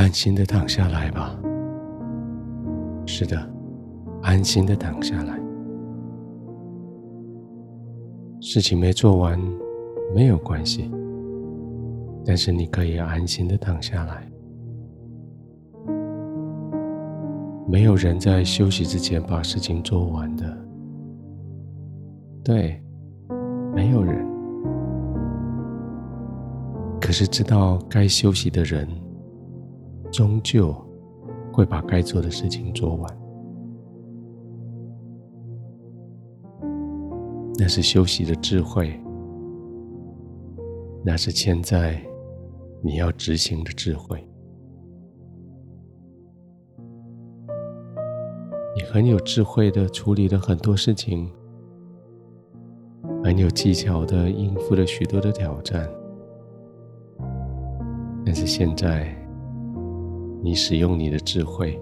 安心的躺下来吧。是的，安心的躺下来。事情没做完，没有关系，但是你可以安心的躺下来。没有人在休息之前把事情做完的，对，没有人。可是知道该休息的人，终究会把该做的事情做完。那是休息的智慧，那是现在你要执行的智慧。你很有智慧的处理了很多事情，很有技巧的应付了许多的挑战。但是现在，你使用你的智慧，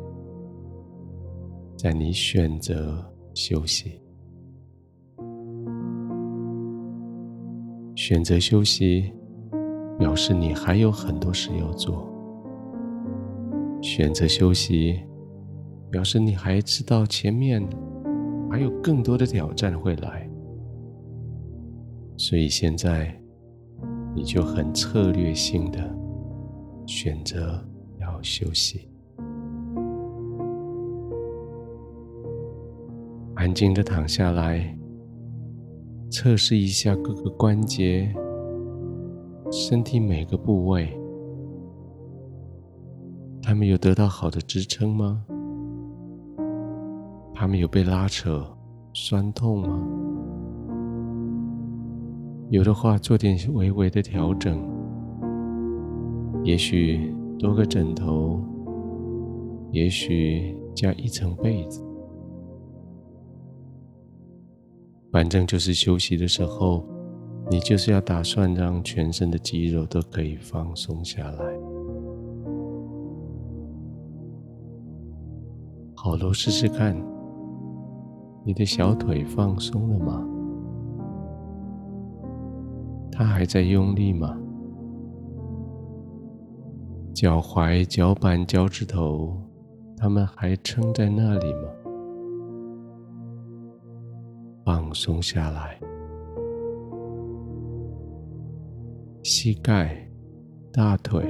在你选择休息，选择休息，表示你还有很多事要做。选择休息。表示你还知道前面还有更多的挑战会来，所以现在你就很策略性的选择休息，安静的躺下来，测试一下各个关节、身体每个部位，他们有得到好的支撑吗？他们有被拉扯、酸痛吗？有的话，做点微微的调整，也许多个枕头，也许加一层被子，反正就是休息的时候，你就是要打算让全身的肌肉都可以放松下来。好喽，试试看。你的小腿放松了吗？它还在用力吗？脚踝、脚板、脚趾头，它们还撑在那里吗？放松下来。膝盖、大腿、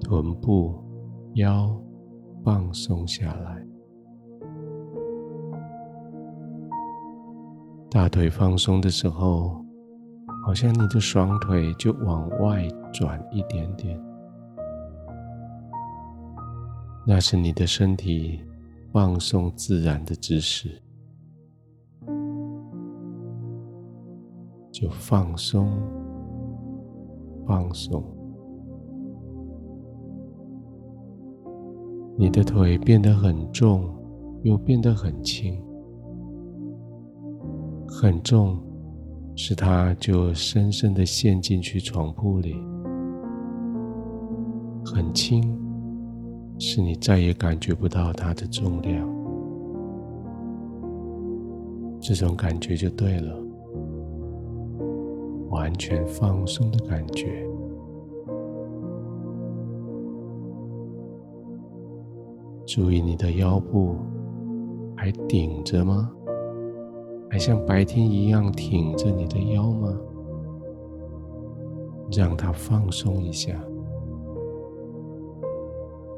臀部、腰，放松下来。大腿放松的时候，好像你的双腿就往外转一点点，那是你的身体放松自然的姿势，就放松，放松，你的腿变得很重，又变得很轻。很重，使它就深深的陷进去床铺里；很轻，是你再也感觉不到它的重量。这种感觉就对了，完全放松的感觉。注意你的腰部还顶着吗？还像白天一样挺着你的腰吗？让它放松一下。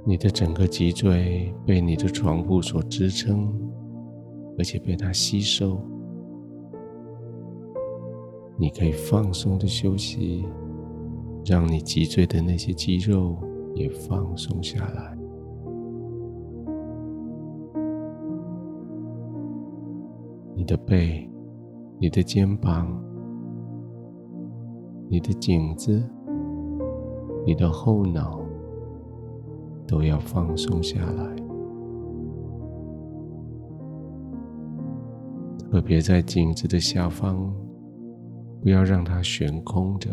你的整个脊椎被你的床铺所支撑，而且被它吸收。你可以放松的休息，让你脊椎的那些肌肉也放松下来。你的背、你的肩膀、你的颈子、你的后脑都要放松下来，特别在颈子的下方，不要让它悬空着，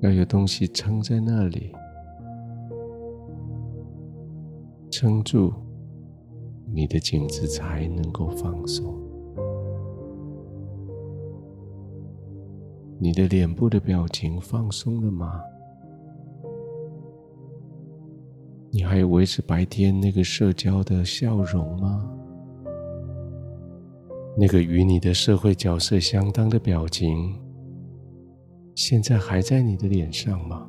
要有东西撑在那里，撑住。你的颈子才能够放松。你的脸部的表情放松了吗？你还有维持白天那个社交的笑容吗？那个与你的社会角色相当的表情，现在还在你的脸上吗？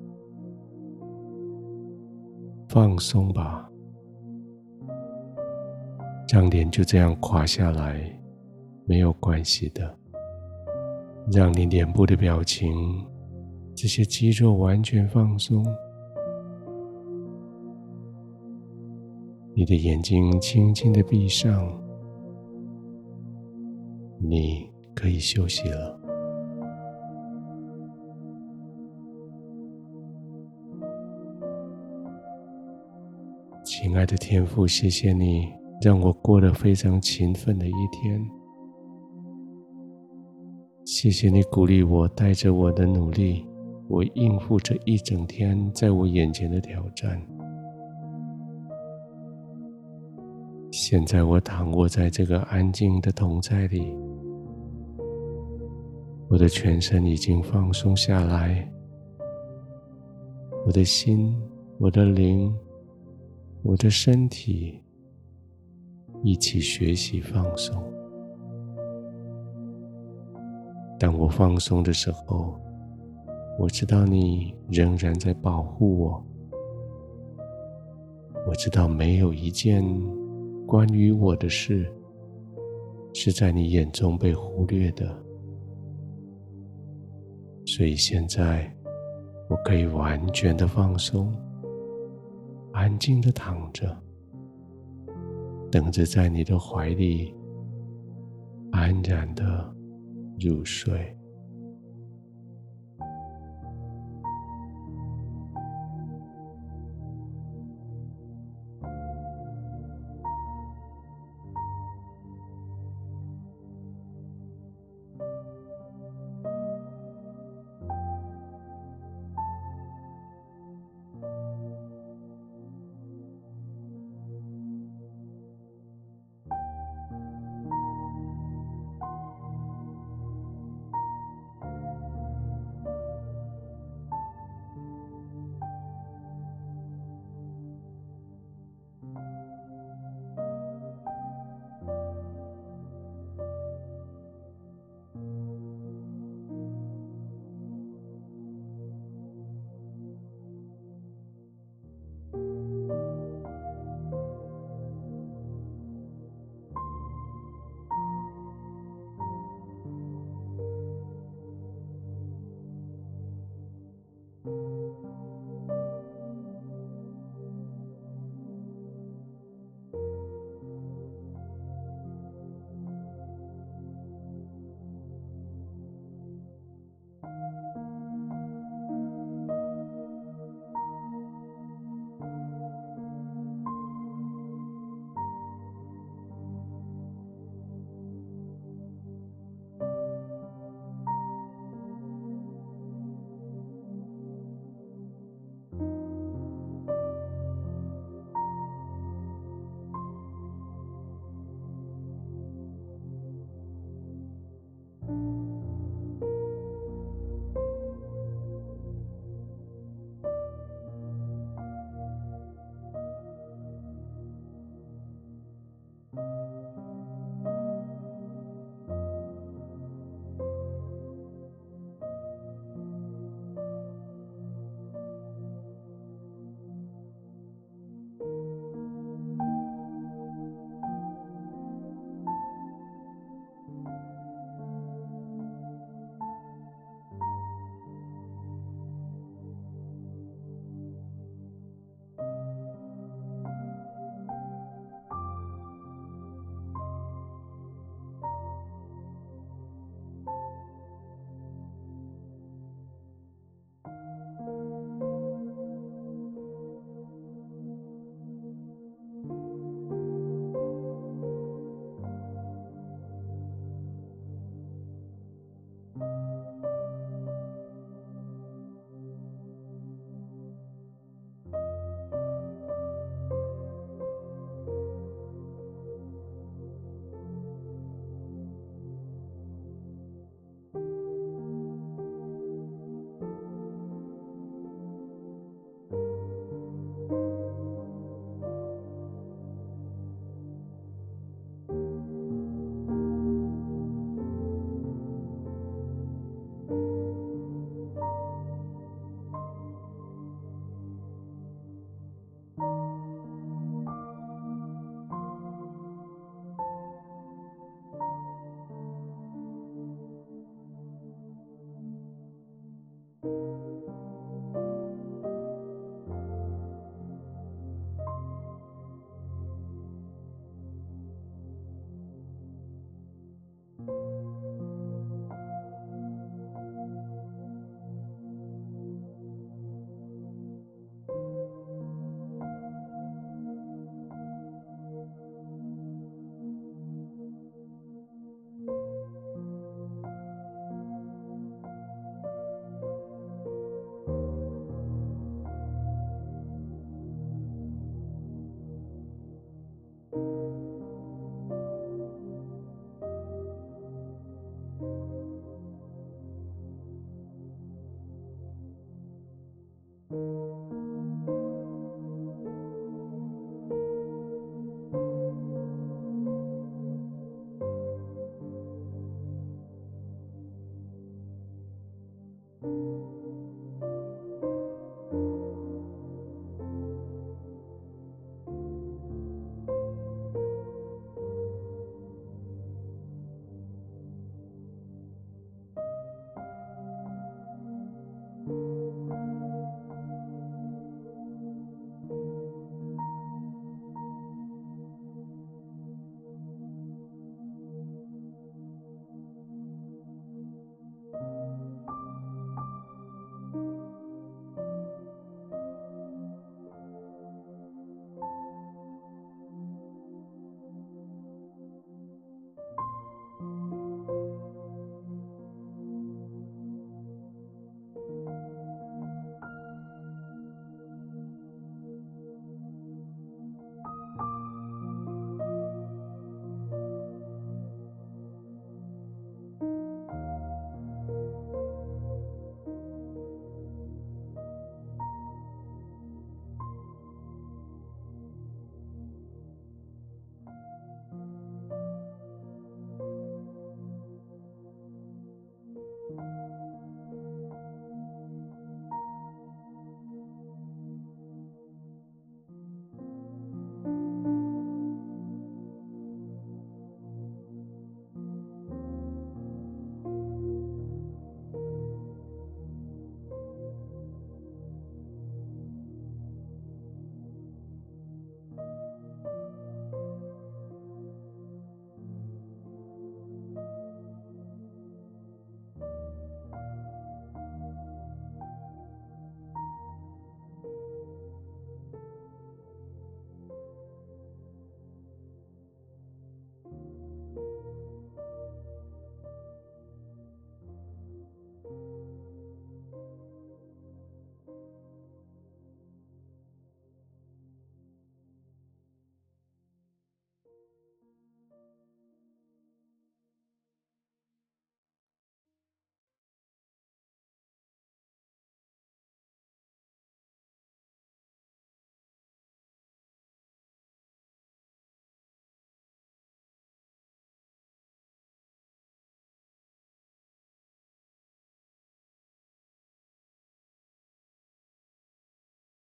放松吧，让脸就这样垮下来，没有关系的。让你脸部的表情，这些肌肉完全放松。你的眼睛轻轻的闭上，你可以休息了。亲爱的天父，谢谢你让我过得非常勤奋的一天。谢谢你鼓励我，带着我的努力，我应付这一整天在我眼前的挑战。现在我躺卧在这个安静的同在里，我的全身已经放松下来，我的心、我的灵、我的身体一起学习放松。当我放松的时候，我知道你仍然在保护我，我知道没有一件。关于我的事，是在你眼中被忽略的，所以现在我可以完全的放松，安静的躺着，等着在你的怀里安然的入睡。